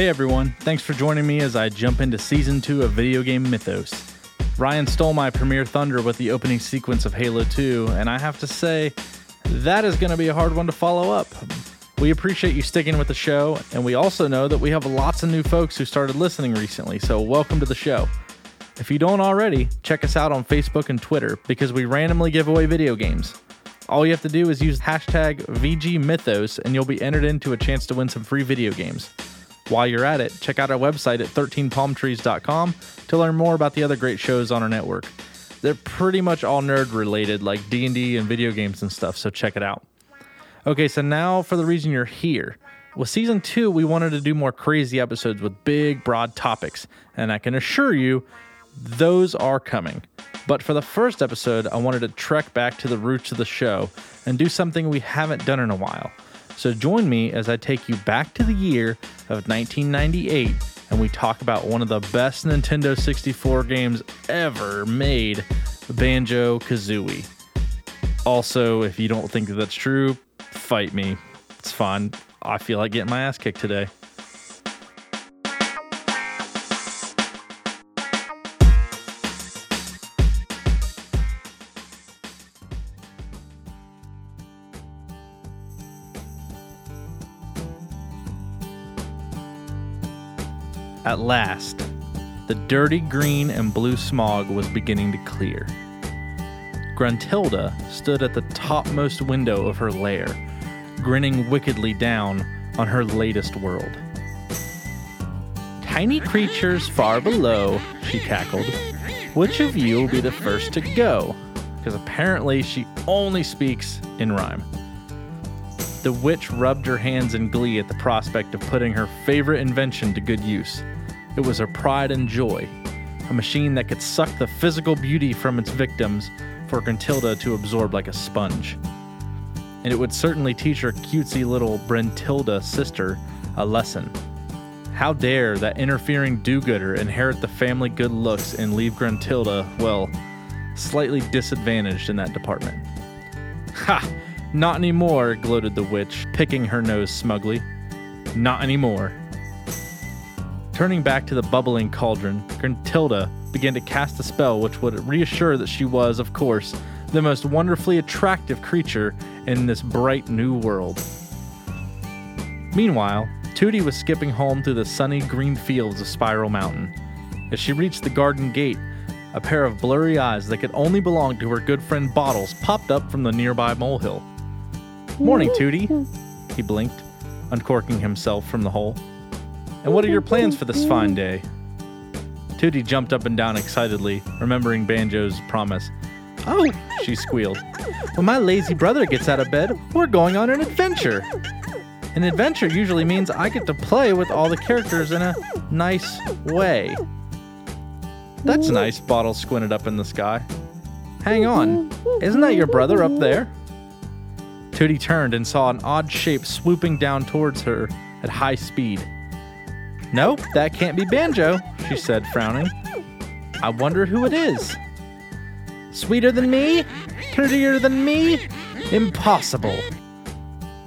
Hey everyone, thanks for joining me as I jump into season 2 of Video Game Mythos. Ryan stole my premiere thunder with the opening sequence of Halo 2, and I have to say, that is going to be a hard one to follow up. We appreciate you sticking with the show, and we also know that we have lots of new folks who started listening recently, so welcome to the show. If you don't already, check us out on Facebook and Twitter because we randomly give away video games. All you have to do is use hashtag VGMythos and you'll be entered into a chance to win some free video games. While you're at it, check out our website at 13palmtrees.com to learn more about the other great shows on our network. They're pretty much all nerd related like D&D and video games and stuff, so check it out. Okay, so now for the reason you're here. With season 2, we wanted to do more crazy episodes with big broad topics, and I can assure you those are coming. But for the first episode, I wanted to trek back to the roots of the show and do something we haven't done in a while. So join me as I take you back to the year of 1998 and we talk about one of the best Nintendo 64 games ever made, Banjo Kazooie. Also, if you don't think that that's true, fight me. It's fine. I feel like getting my ass kicked today. At last, the dirty green and blue smog was beginning to clear. Gruntilda stood at the topmost window of her lair, grinning wickedly down on her latest world. Tiny creatures far below, she cackled. Which of you will be the first to go? Because apparently she only speaks in rhyme. The witch rubbed her hands in glee at the prospect of putting her favorite invention to good use. It was her pride and joy, a machine that could suck the physical beauty from its victims for Gruntilda to absorb like a sponge. And it would certainly teach her cutesy little Brentilda sister a lesson. How dare that interfering do gooder inherit the family good looks and leave Gruntilda, well, slightly disadvantaged in that department? Ha! Not anymore, gloated the witch, picking her nose smugly. Not anymore. Turning back to the bubbling cauldron, Gruntilda began to cast a spell which would reassure that she was, of course, the most wonderfully attractive creature in this bright new world. Meanwhile, Tooty was skipping home through the sunny green fields of Spiral Mountain. As she reached the garden gate, a pair of blurry eyes that could only belong to her good friend Bottles popped up from the nearby molehill. Morning, Tooty, he blinked, uncorking himself from the hole. And what are your plans for this fine day? Tooty jumped up and down excitedly, remembering Banjo's promise. Oh, she squealed. When my lazy brother gets out of bed, we're going on an adventure. An adventure usually means I get to play with all the characters in a nice way. That's nice, Bottle squinted up in the sky. Hang on, isn't that your brother up there? Tooty turned and saw an odd shape swooping down towards her at high speed. Nope, that can't be Banjo, she said, frowning. I wonder who it is. Sweeter than me? Prettier than me? Impossible.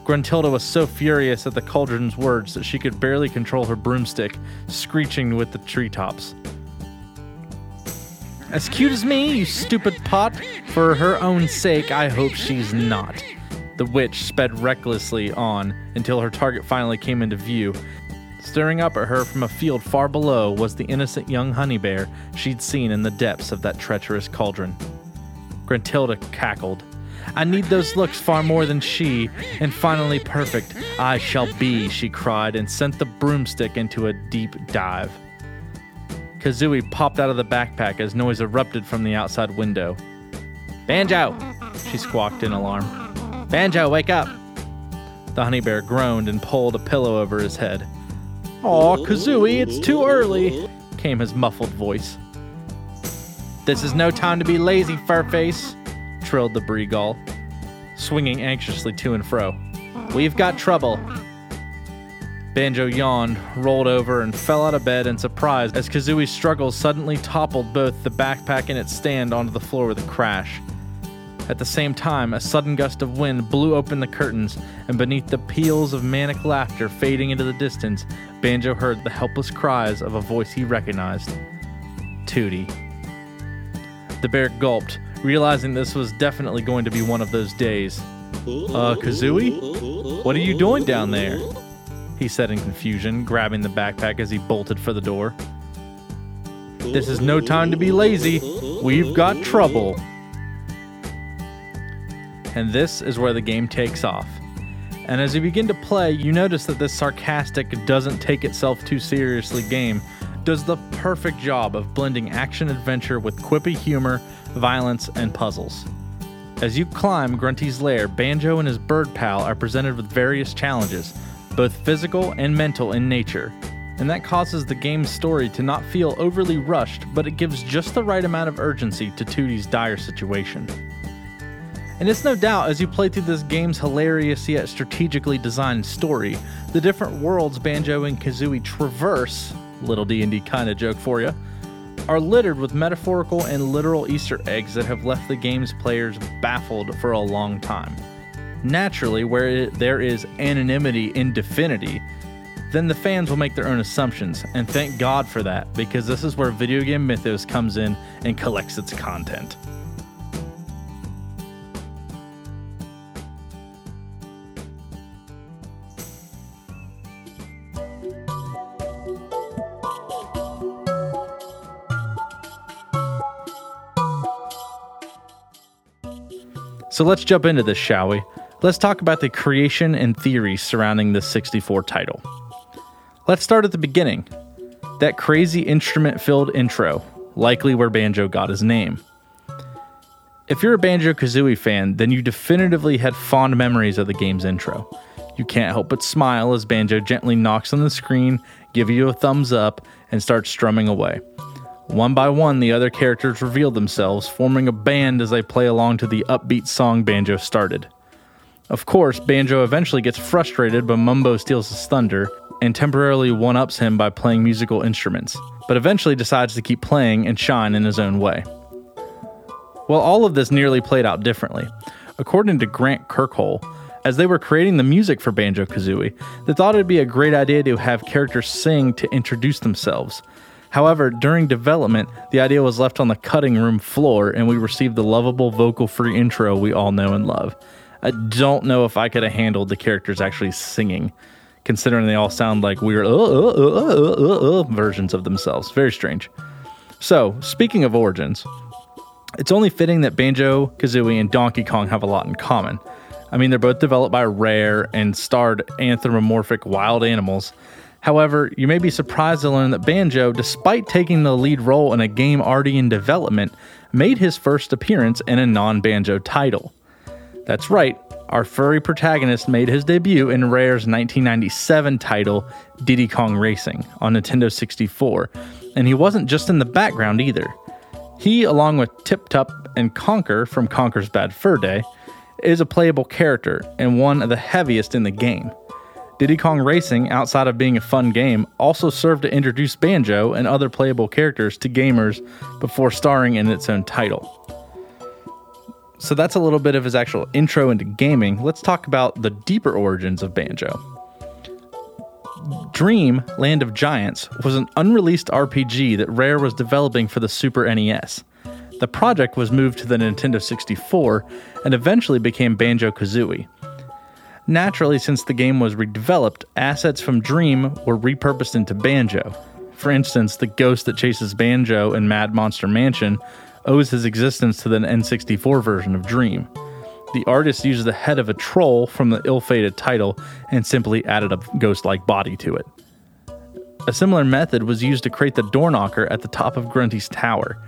Gruntilda was so furious at the cauldron's words that she could barely control her broomstick, screeching with the treetops. As cute as me, you stupid pot. For her own sake, I hope she's not. The witch sped recklessly on until her target finally came into view, Staring up at her from a field far below was the innocent young honey bear she'd seen in the depths of that treacherous cauldron. Gruntilda cackled. I need those looks far more than she, and finally perfect I shall be, she cried, and sent the broomstick into a deep dive. Kazooie popped out of the backpack as noise erupted from the outside window. Banjo! She squawked in alarm. Banjo, wake up! The honey bear groaned and pulled a pillow over his head. Aw, Kazooie, it's too early, came his muffled voice. This is no time to be lazy, Furface, trilled the Breegull, swinging anxiously to and fro. We've got trouble. Banjo yawned, rolled over, and fell out of bed in surprise as Kazooie's struggles suddenly toppled both the backpack and its stand onto the floor with a crash. At the same time, a sudden gust of wind blew open the curtains, and beneath the peals of manic laughter fading into the distance, Banjo heard the helpless cries of a voice he recognized Tooty. The bear gulped, realizing this was definitely going to be one of those days. Uh, Kazooie? What are you doing down there? He said in confusion, grabbing the backpack as he bolted for the door. This is no time to be lazy. We've got trouble. And this is where the game takes off. And as you begin to play, you notice that this sarcastic, doesn't take itself too seriously game does the perfect job of blending action adventure with quippy humor, violence, and puzzles. As you climb Grunty's lair, Banjo and his bird pal are presented with various challenges, both physical and mental in nature, and that causes the game's story to not feel overly rushed, but it gives just the right amount of urgency to Tooty's dire situation. And it's no doubt as you play through this game's hilarious yet strategically designed story, the different worlds Banjo and Kazooie traverse, little D&D kind of joke for you, are littered with metaphorical and literal Easter eggs that have left the game's players baffled for a long time. Naturally, where there is anonymity in Dfinity, then the fans will make their own assumptions, and thank God for that, because this is where Video Game Mythos comes in and collects its content. So let's jump into this, shall we? Let's talk about the creation and theories surrounding this 64 title. Let's start at the beginning. That crazy instrument filled intro, likely where Banjo got his name. If you're a Banjo Kazooie fan, then you definitively had fond memories of the game's intro. You can't help but smile as Banjo gently knocks on the screen, give you a thumbs up, and starts strumming away. One by one, the other characters reveal themselves, forming a band as they play along to the upbeat song Banjo started. Of course, Banjo eventually gets frustrated, but Mumbo steals his thunder and temporarily one ups him by playing musical instruments, but eventually decides to keep playing and shine in his own way. Well, all of this nearly played out differently. According to Grant Kirkhope, as they were creating the music for Banjo Kazooie, they thought it'd be a great idea to have characters sing to introduce themselves, However, during development, the idea was left on the cutting room floor and we received the lovable vocal free intro we all know and love. I don't know if I could have handled the characters actually singing, considering they all sound like weird uh, uh, uh, versions of themselves. Very strange. So, speaking of origins, it's only fitting that Banjo, Kazooie, and Donkey Kong have a lot in common. I mean, they're both developed by Rare and starred anthropomorphic wild animals However, you may be surprised to learn that Banjo, despite taking the lead role in a game already in development, made his first appearance in a non Banjo title. That's right, our furry protagonist made his debut in Rare's 1997 title, Diddy Kong Racing, on Nintendo 64, and he wasn't just in the background either. He, along with Tip Top and Conker from Conker's Bad Fur Day, is a playable character and one of the heaviest in the game. Diddy Kong Racing, outside of being a fun game, also served to introduce Banjo and other playable characters to gamers before starring in its own title. So that's a little bit of his actual intro into gaming. Let's talk about the deeper origins of Banjo. Dream Land of Giants was an unreleased RPG that Rare was developing for the Super NES. The project was moved to the Nintendo 64 and eventually became Banjo Kazooie. Naturally, since the game was redeveloped, assets from Dream were repurposed into Banjo. For instance, the ghost that chases Banjo in Mad Monster Mansion owes his existence to the N64 version of Dream. The artist used the head of a troll from the ill fated title and simply added a ghost like body to it. A similar method was used to create the door knocker at the top of Grunty's tower.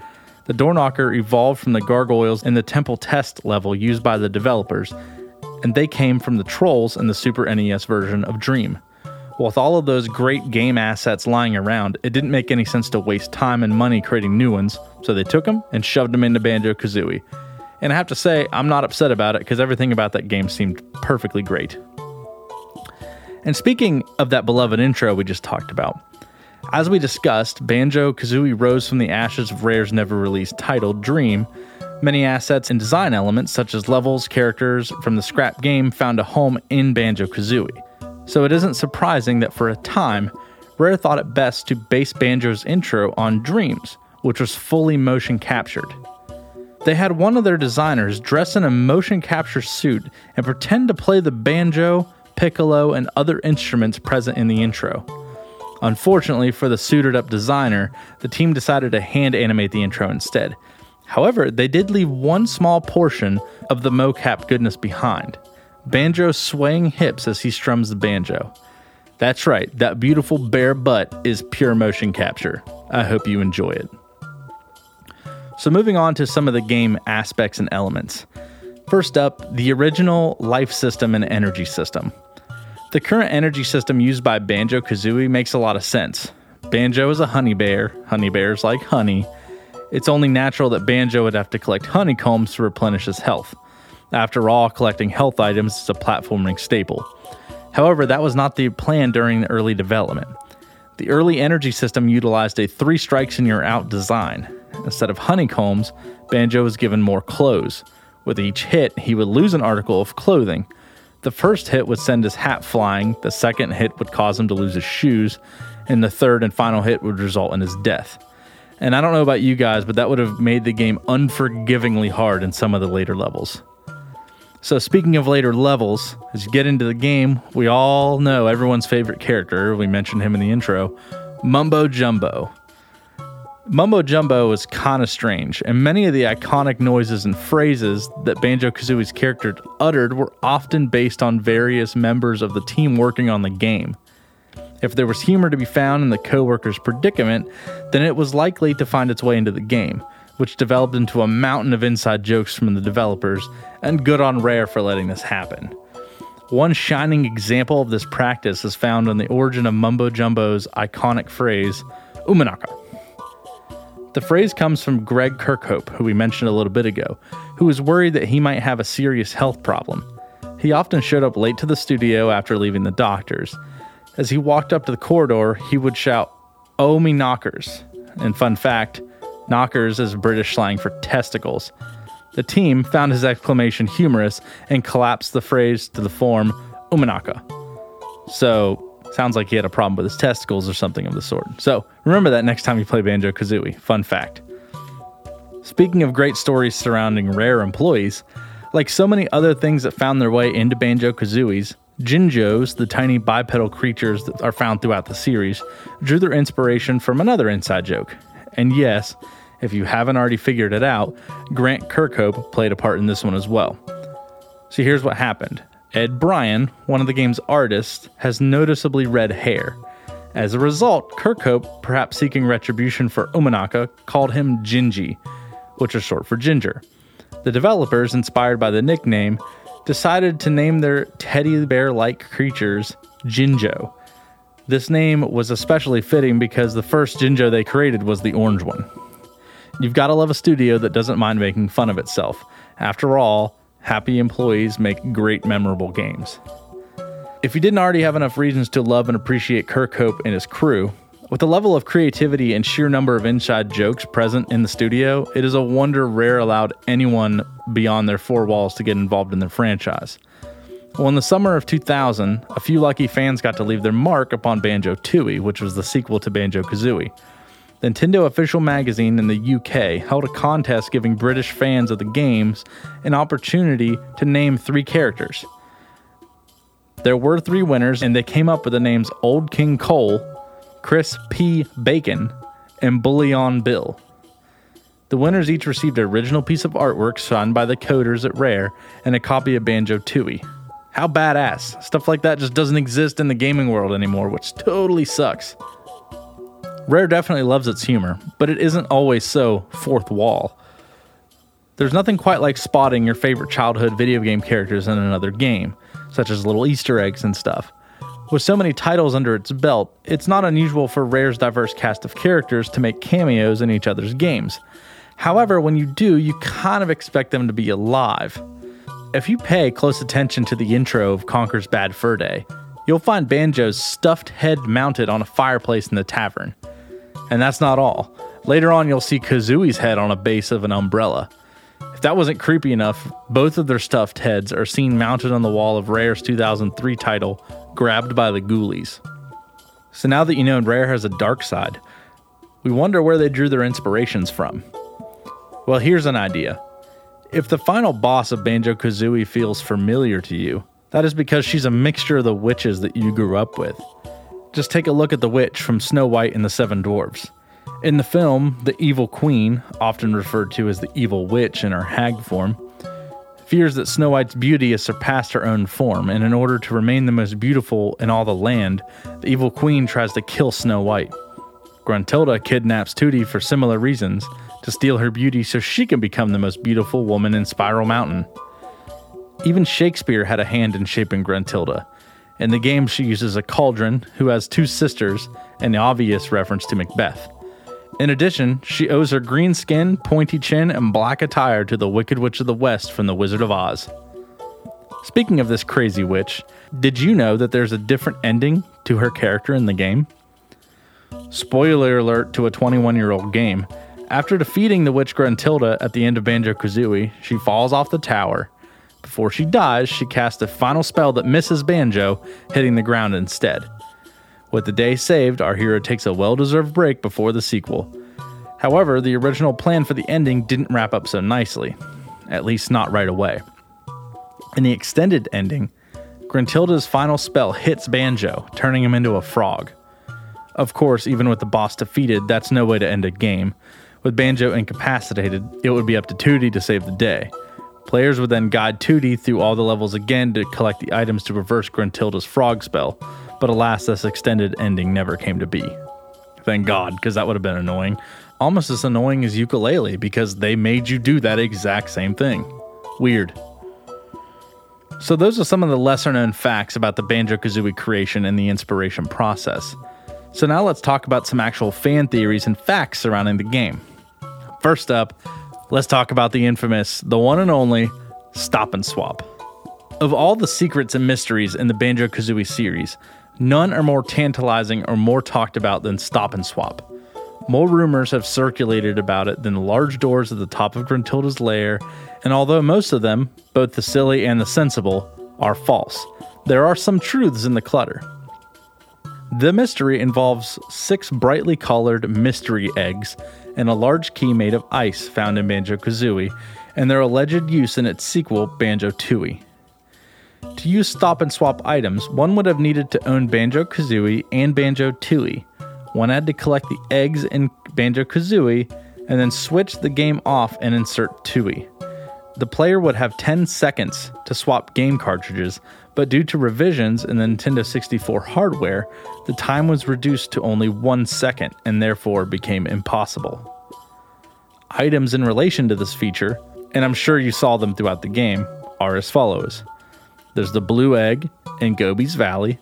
The door knocker evolved from the gargoyles in the temple test level used by the developers and they came from the Trolls in the Super NES version of Dream. With all of those great game assets lying around, it didn't make any sense to waste time and money creating new ones, so they took them and shoved them into Banjo Kazooie. And I have to say, I'm not upset about it because everything about that game seemed perfectly great. And speaking of that beloved intro we just talked about, as we discussed, Banjo Kazooie rose from the ashes of Rare's never released title, Dream, Many assets and design elements, such as levels, characters from the scrap game, found a home in Banjo Kazooie. So it isn't surprising that for a time, Rare thought it best to base Banjo's intro on Dreams, which was fully motion captured. They had one of their designers dress in a motion capture suit and pretend to play the banjo, piccolo, and other instruments present in the intro. Unfortunately for the suited up designer, the team decided to hand animate the intro instead. However, they did leave one small portion of the mocap goodness behind Banjo swaying hips as he strums the banjo. That's right, that beautiful bare butt is pure motion capture. I hope you enjoy it. So, moving on to some of the game aspects and elements. First up, the original life system and energy system. The current energy system used by Banjo Kazooie makes a lot of sense. Banjo is a honey bear, honey bears like honey. It's only natural that Banjo would have to collect honeycombs to replenish his health. After all, collecting health items is a platforming staple. However, that was not the plan during the early development. The early energy system utilized a three strikes and you're out design. Instead of honeycombs, Banjo was given more clothes. With each hit, he would lose an article of clothing. The first hit would send his hat flying, the second hit would cause him to lose his shoes, and the third and final hit would result in his death. And I don't know about you guys, but that would have made the game unforgivingly hard in some of the later levels. So, speaking of later levels, as you get into the game, we all know everyone's favorite character. We mentioned him in the intro Mumbo Jumbo. Mumbo Jumbo is kind of strange, and many of the iconic noises and phrases that Banjo Kazooie's character uttered were often based on various members of the team working on the game. If there was humor to be found in the co worker's predicament, then it was likely to find its way into the game, which developed into a mountain of inside jokes from the developers, and good on Rare for letting this happen. One shining example of this practice is found in the origin of Mumbo Jumbo's iconic phrase, Umanaka. The phrase comes from Greg Kirkhope, who we mentioned a little bit ago, who was worried that he might have a serious health problem. He often showed up late to the studio after leaving the doctors. As he walked up to the corridor, he would shout, Oh, me knockers. And fun fact, knockers is British slang for testicles. The team found his exclamation humorous and collapsed the phrase to the form Umanaka. So Sounds like he had a problem with his testicles or something of the sort. So remember that next time you play Banjo Kazooie. Fun fact. Speaking of great stories surrounding rare employees, like so many other things that found their way into Banjo Kazooie's, Jinjos, the tiny bipedal creatures that are found throughout the series, drew their inspiration from another inside joke. And yes, if you haven't already figured it out, Grant Kirkhope played a part in this one as well. So here's what happened Ed Bryan, one of the game's artists, has noticeably red hair. As a result, Kirkhope, perhaps seeking retribution for Umanaka, called him Gingy, which is short for ginger. The developers, inspired by the nickname, decided to name their teddy bear like creatures Jinjo. This name was especially fitting because the first Jinjo they created was the orange one. You've got to love a studio that doesn't mind making fun of itself. After all, Happy employees make great, memorable games. If you didn't already have enough reasons to love and appreciate Kirkhope and his crew, with the level of creativity and sheer number of inside jokes present in the studio, it is a wonder Rare allowed anyone beyond their four walls to get involved in their franchise. Well, in the summer of 2000, a few lucky fans got to leave their mark upon Banjo Tooie, which was the sequel to Banjo Kazooie. The Nintendo official magazine in the UK held a contest giving British fans of the games an opportunity to name three characters. There were three winners, and they came up with the names Old King Cole, Chris P. Bacon, and Bullion Bill. The winners each received an original piece of artwork signed by the coders at Rare and a copy of Banjo Tooie. How badass! Stuff like that just doesn't exist in the gaming world anymore, which totally sucks. Rare definitely loves its humor, but it isn't always so fourth wall. There's nothing quite like spotting your favorite childhood video game characters in another game, such as little Easter eggs and stuff. With so many titles under its belt, it's not unusual for Rare's diverse cast of characters to make cameos in each other's games. However, when you do, you kind of expect them to be alive. If you pay close attention to the intro of Conker's Bad Fur Day, you'll find Banjo's stuffed head mounted on a fireplace in the tavern. And that's not all. Later on, you'll see Kazooie's head on a base of an umbrella. If that wasn't creepy enough, both of their stuffed heads are seen mounted on the wall of Rare's 2003 title, Grabbed by the Ghoulies. So now that you know Rare has a dark side, we wonder where they drew their inspirations from. Well, here's an idea. If the final boss of Banjo Kazooie feels familiar to you, that is because she's a mixture of the witches that you grew up with. Just take a look at the witch from Snow White and the Seven Dwarfs. In the film, the evil queen, often referred to as the evil witch in her hag form, fears that Snow White's beauty has surpassed her own form, and in order to remain the most beautiful in all the land, the evil queen tries to kill Snow White. Gruntilda kidnaps Tooty for similar reasons to steal her beauty so she can become the most beautiful woman in Spiral Mountain. Even Shakespeare had a hand in shaping Gruntilda. In the game, she uses a cauldron who has two sisters, an obvious reference to Macbeth. In addition, she owes her green skin, pointy chin, and black attire to the Wicked Witch of the West from The Wizard of Oz. Speaking of this crazy witch, did you know that there's a different ending to her character in the game? Spoiler alert to a 21 year old game. After defeating the witch Gruntilda at the end of Banjo Kazooie, she falls off the tower. Before she dies, she casts a final spell that misses Banjo, hitting the ground instead. With the day saved, our hero takes a well deserved break before the sequel. However, the original plan for the ending didn't wrap up so nicely, at least not right away. In the extended ending, Gruntilda's final spell hits Banjo, turning him into a frog. Of course, even with the boss defeated, that's no way to end a game. With Banjo incapacitated, it would be up to Tooty to save the day. Players would then guide Tooty through all the levels again to collect the items to reverse Gruntilda's frog spell, but alas, this extended ending never came to be. Thank God, because that would have been annoying. Almost as annoying as Yooka-Laylee, because they made you do that exact same thing. Weird. So, those are some of the lesser known facts about the Banjo Kazooie creation and the inspiration process. So now let's talk about some actual fan theories and facts surrounding the game. First up, let's talk about the infamous, the one and only Stop and Swap. Of all the secrets and mysteries in the Banjo Kazooie series, none are more tantalizing or more talked about than Stop and Swap. More rumors have circulated about it than the large doors at the top of Gruntilda's lair, and although most of them, both the silly and the sensible, are false, there are some truths in the clutter. The mystery involves six brightly colored mystery eggs and a large key made of ice found in Banjo Kazooie, and their alleged use in its sequel, Banjo Tooie. To use stop and swap items, one would have needed to own Banjo Kazooie and Banjo Tooie. One had to collect the eggs in Banjo Kazooie and then switch the game off and insert Tooie. The player would have 10 seconds to swap game cartridges, but due to revisions in the Nintendo 64 hardware, the time was reduced to only one second and therefore became impossible. Items in relation to this feature, and I'm sure you saw them throughout the game, are as follows there's the blue egg in Gobi's Valley,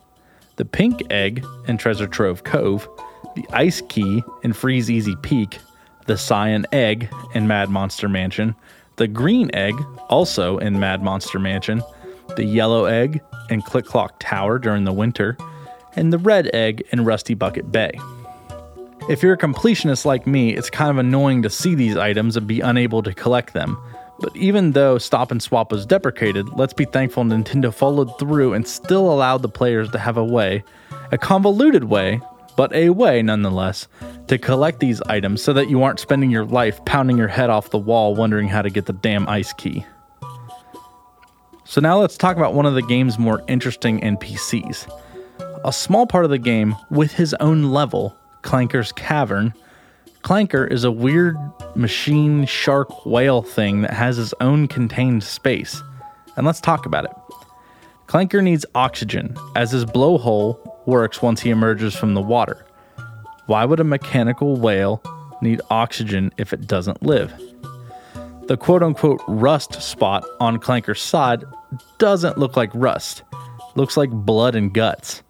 the pink egg in Treasure Trove Cove, the ice key in Freezeezy Peak, the cyan egg in Mad Monster Mansion, the green egg also in Mad Monster Mansion, the yellow egg in Click Clock Tower during the winter, and the red egg in Rusty Bucket Bay. If you're a completionist like me, it's kind of annoying to see these items and be unable to collect them. But even though Stop and Swap was deprecated, let's be thankful Nintendo followed through and still allowed the players to have a way, a convoluted way, but a way nonetheless, to collect these items so that you aren't spending your life pounding your head off the wall wondering how to get the damn ice key. So now let's talk about one of the game's more interesting NPCs. A small part of the game with his own level, Clanker's Cavern. Clanker is a weird machine shark whale thing that has his own contained space. And let's talk about it. Clanker needs oxygen, as his blowhole works once he emerges from the water. Why would a mechanical whale need oxygen if it doesn't live? The quote unquote rust spot on Clanker's side doesn't look like rust, looks like blood and guts.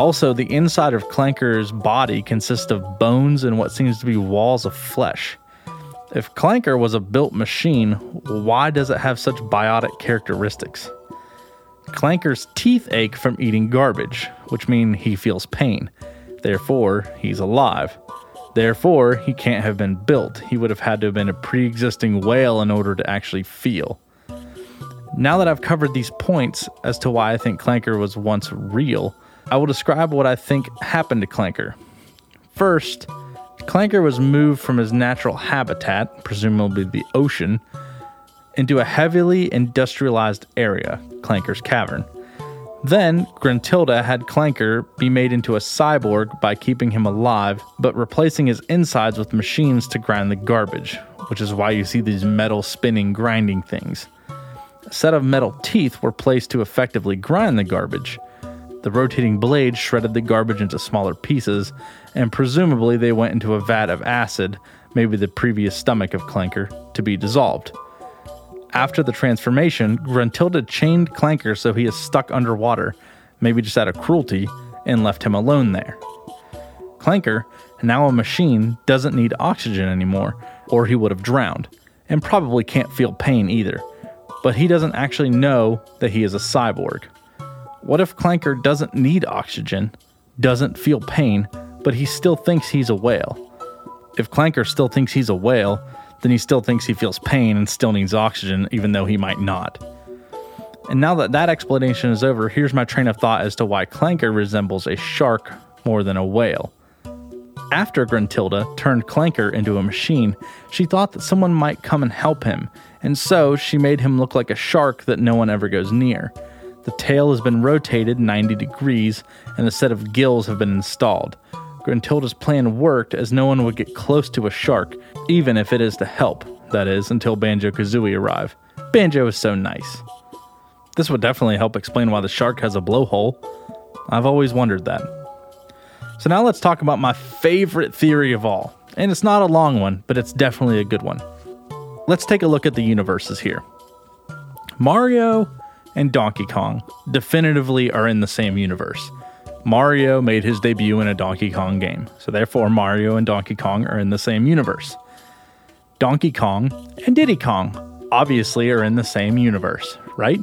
Also, the inside of Clanker's body consists of bones and what seems to be walls of flesh. If Clanker was a built machine, why does it have such biotic characteristics? Clanker's teeth ache from eating garbage, which means he feels pain. Therefore, he's alive. Therefore, he can't have been built. He would have had to have been a pre existing whale in order to actually feel. Now that I've covered these points as to why I think Clanker was once real, I will describe what I think happened to Clanker. First, Clanker was moved from his natural habitat, presumably the ocean, into a heavily industrialized area, Clanker's Cavern. Then, Gruntilda had Clanker be made into a cyborg by keeping him alive, but replacing his insides with machines to grind the garbage, which is why you see these metal spinning grinding things. A set of metal teeth were placed to effectively grind the garbage. The rotating blade shredded the garbage into smaller pieces, and presumably they went into a vat of acid, maybe the previous stomach of Clanker, to be dissolved. After the transformation, Gruntilda chained Clanker so he is stuck underwater, maybe just out of cruelty, and left him alone there. Clanker, now a machine, doesn't need oxygen anymore, or he would have drowned, and probably can't feel pain either. But he doesn't actually know that he is a cyborg. What if Clanker doesn't need oxygen, doesn't feel pain, but he still thinks he's a whale? If Clanker still thinks he's a whale, then he still thinks he feels pain and still needs oxygen, even though he might not. And now that that explanation is over, here's my train of thought as to why Clanker resembles a shark more than a whale. After Gruntilda turned Clanker into a machine, she thought that someone might come and help him, and so she made him look like a shark that no one ever goes near. The tail has been rotated 90 degrees, and a set of gills have been installed. Gruntilda's plan worked as no one would get close to a shark, even if it is to help, that is, until Banjo Kazooie arrive. Banjo is so nice. This would definitely help explain why the shark has a blowhole. I've always wondered that. So now let's talk about my favorite theory of all. And it's not a long one, but it's definitely a good one. Let's take a look at the universes here. Mario and Donkey Kong definitively are in the same universe. Mario made his debut in a Donkey Kong game, so therefore Mario and Donkey Kong are in the same universe. Donkey Kong and Diddy Kong obviously are in the same universe, right?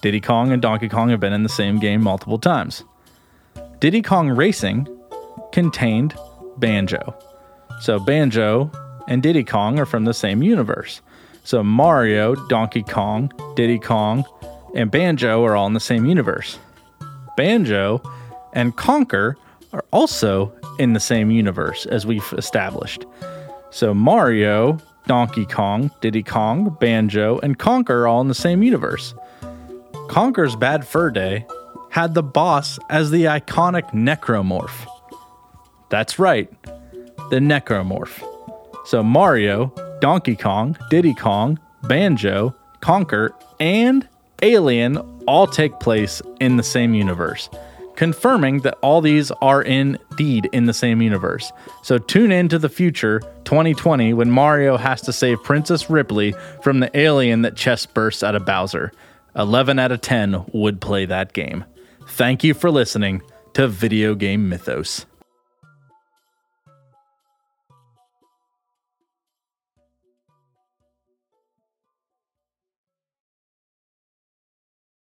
Diddy Kong and Donkey Kong have been in the same game multiple times. Diddy Kong Racing contained Banjo. So Banjo and Diddy Kong are from the same universe. So Mario, Donkey Kong, Diddy Kong, and Banjo are all in the same universe. Banjo and Conker are also in the same universe as we've established. So Mario, Donkey Kong, Diddy Kong, Banjo, and Conker are all in the same universe. Conker's Bad Fur Day had the boss as the iconic Necromorph. That's right, the Necromorph. So Mario, Donkey Kong, Diddy Kong, Banjo, Conker, and Alien all take place in the same universe, confirming that all these are indeed in the same universe. So tune in to the future, 2020, when Mario has to save Princess Ripley from the alien that chest bursts out of Bowser. 11 out of 10 would play that game. Thank you for listening to Video Game Mythos.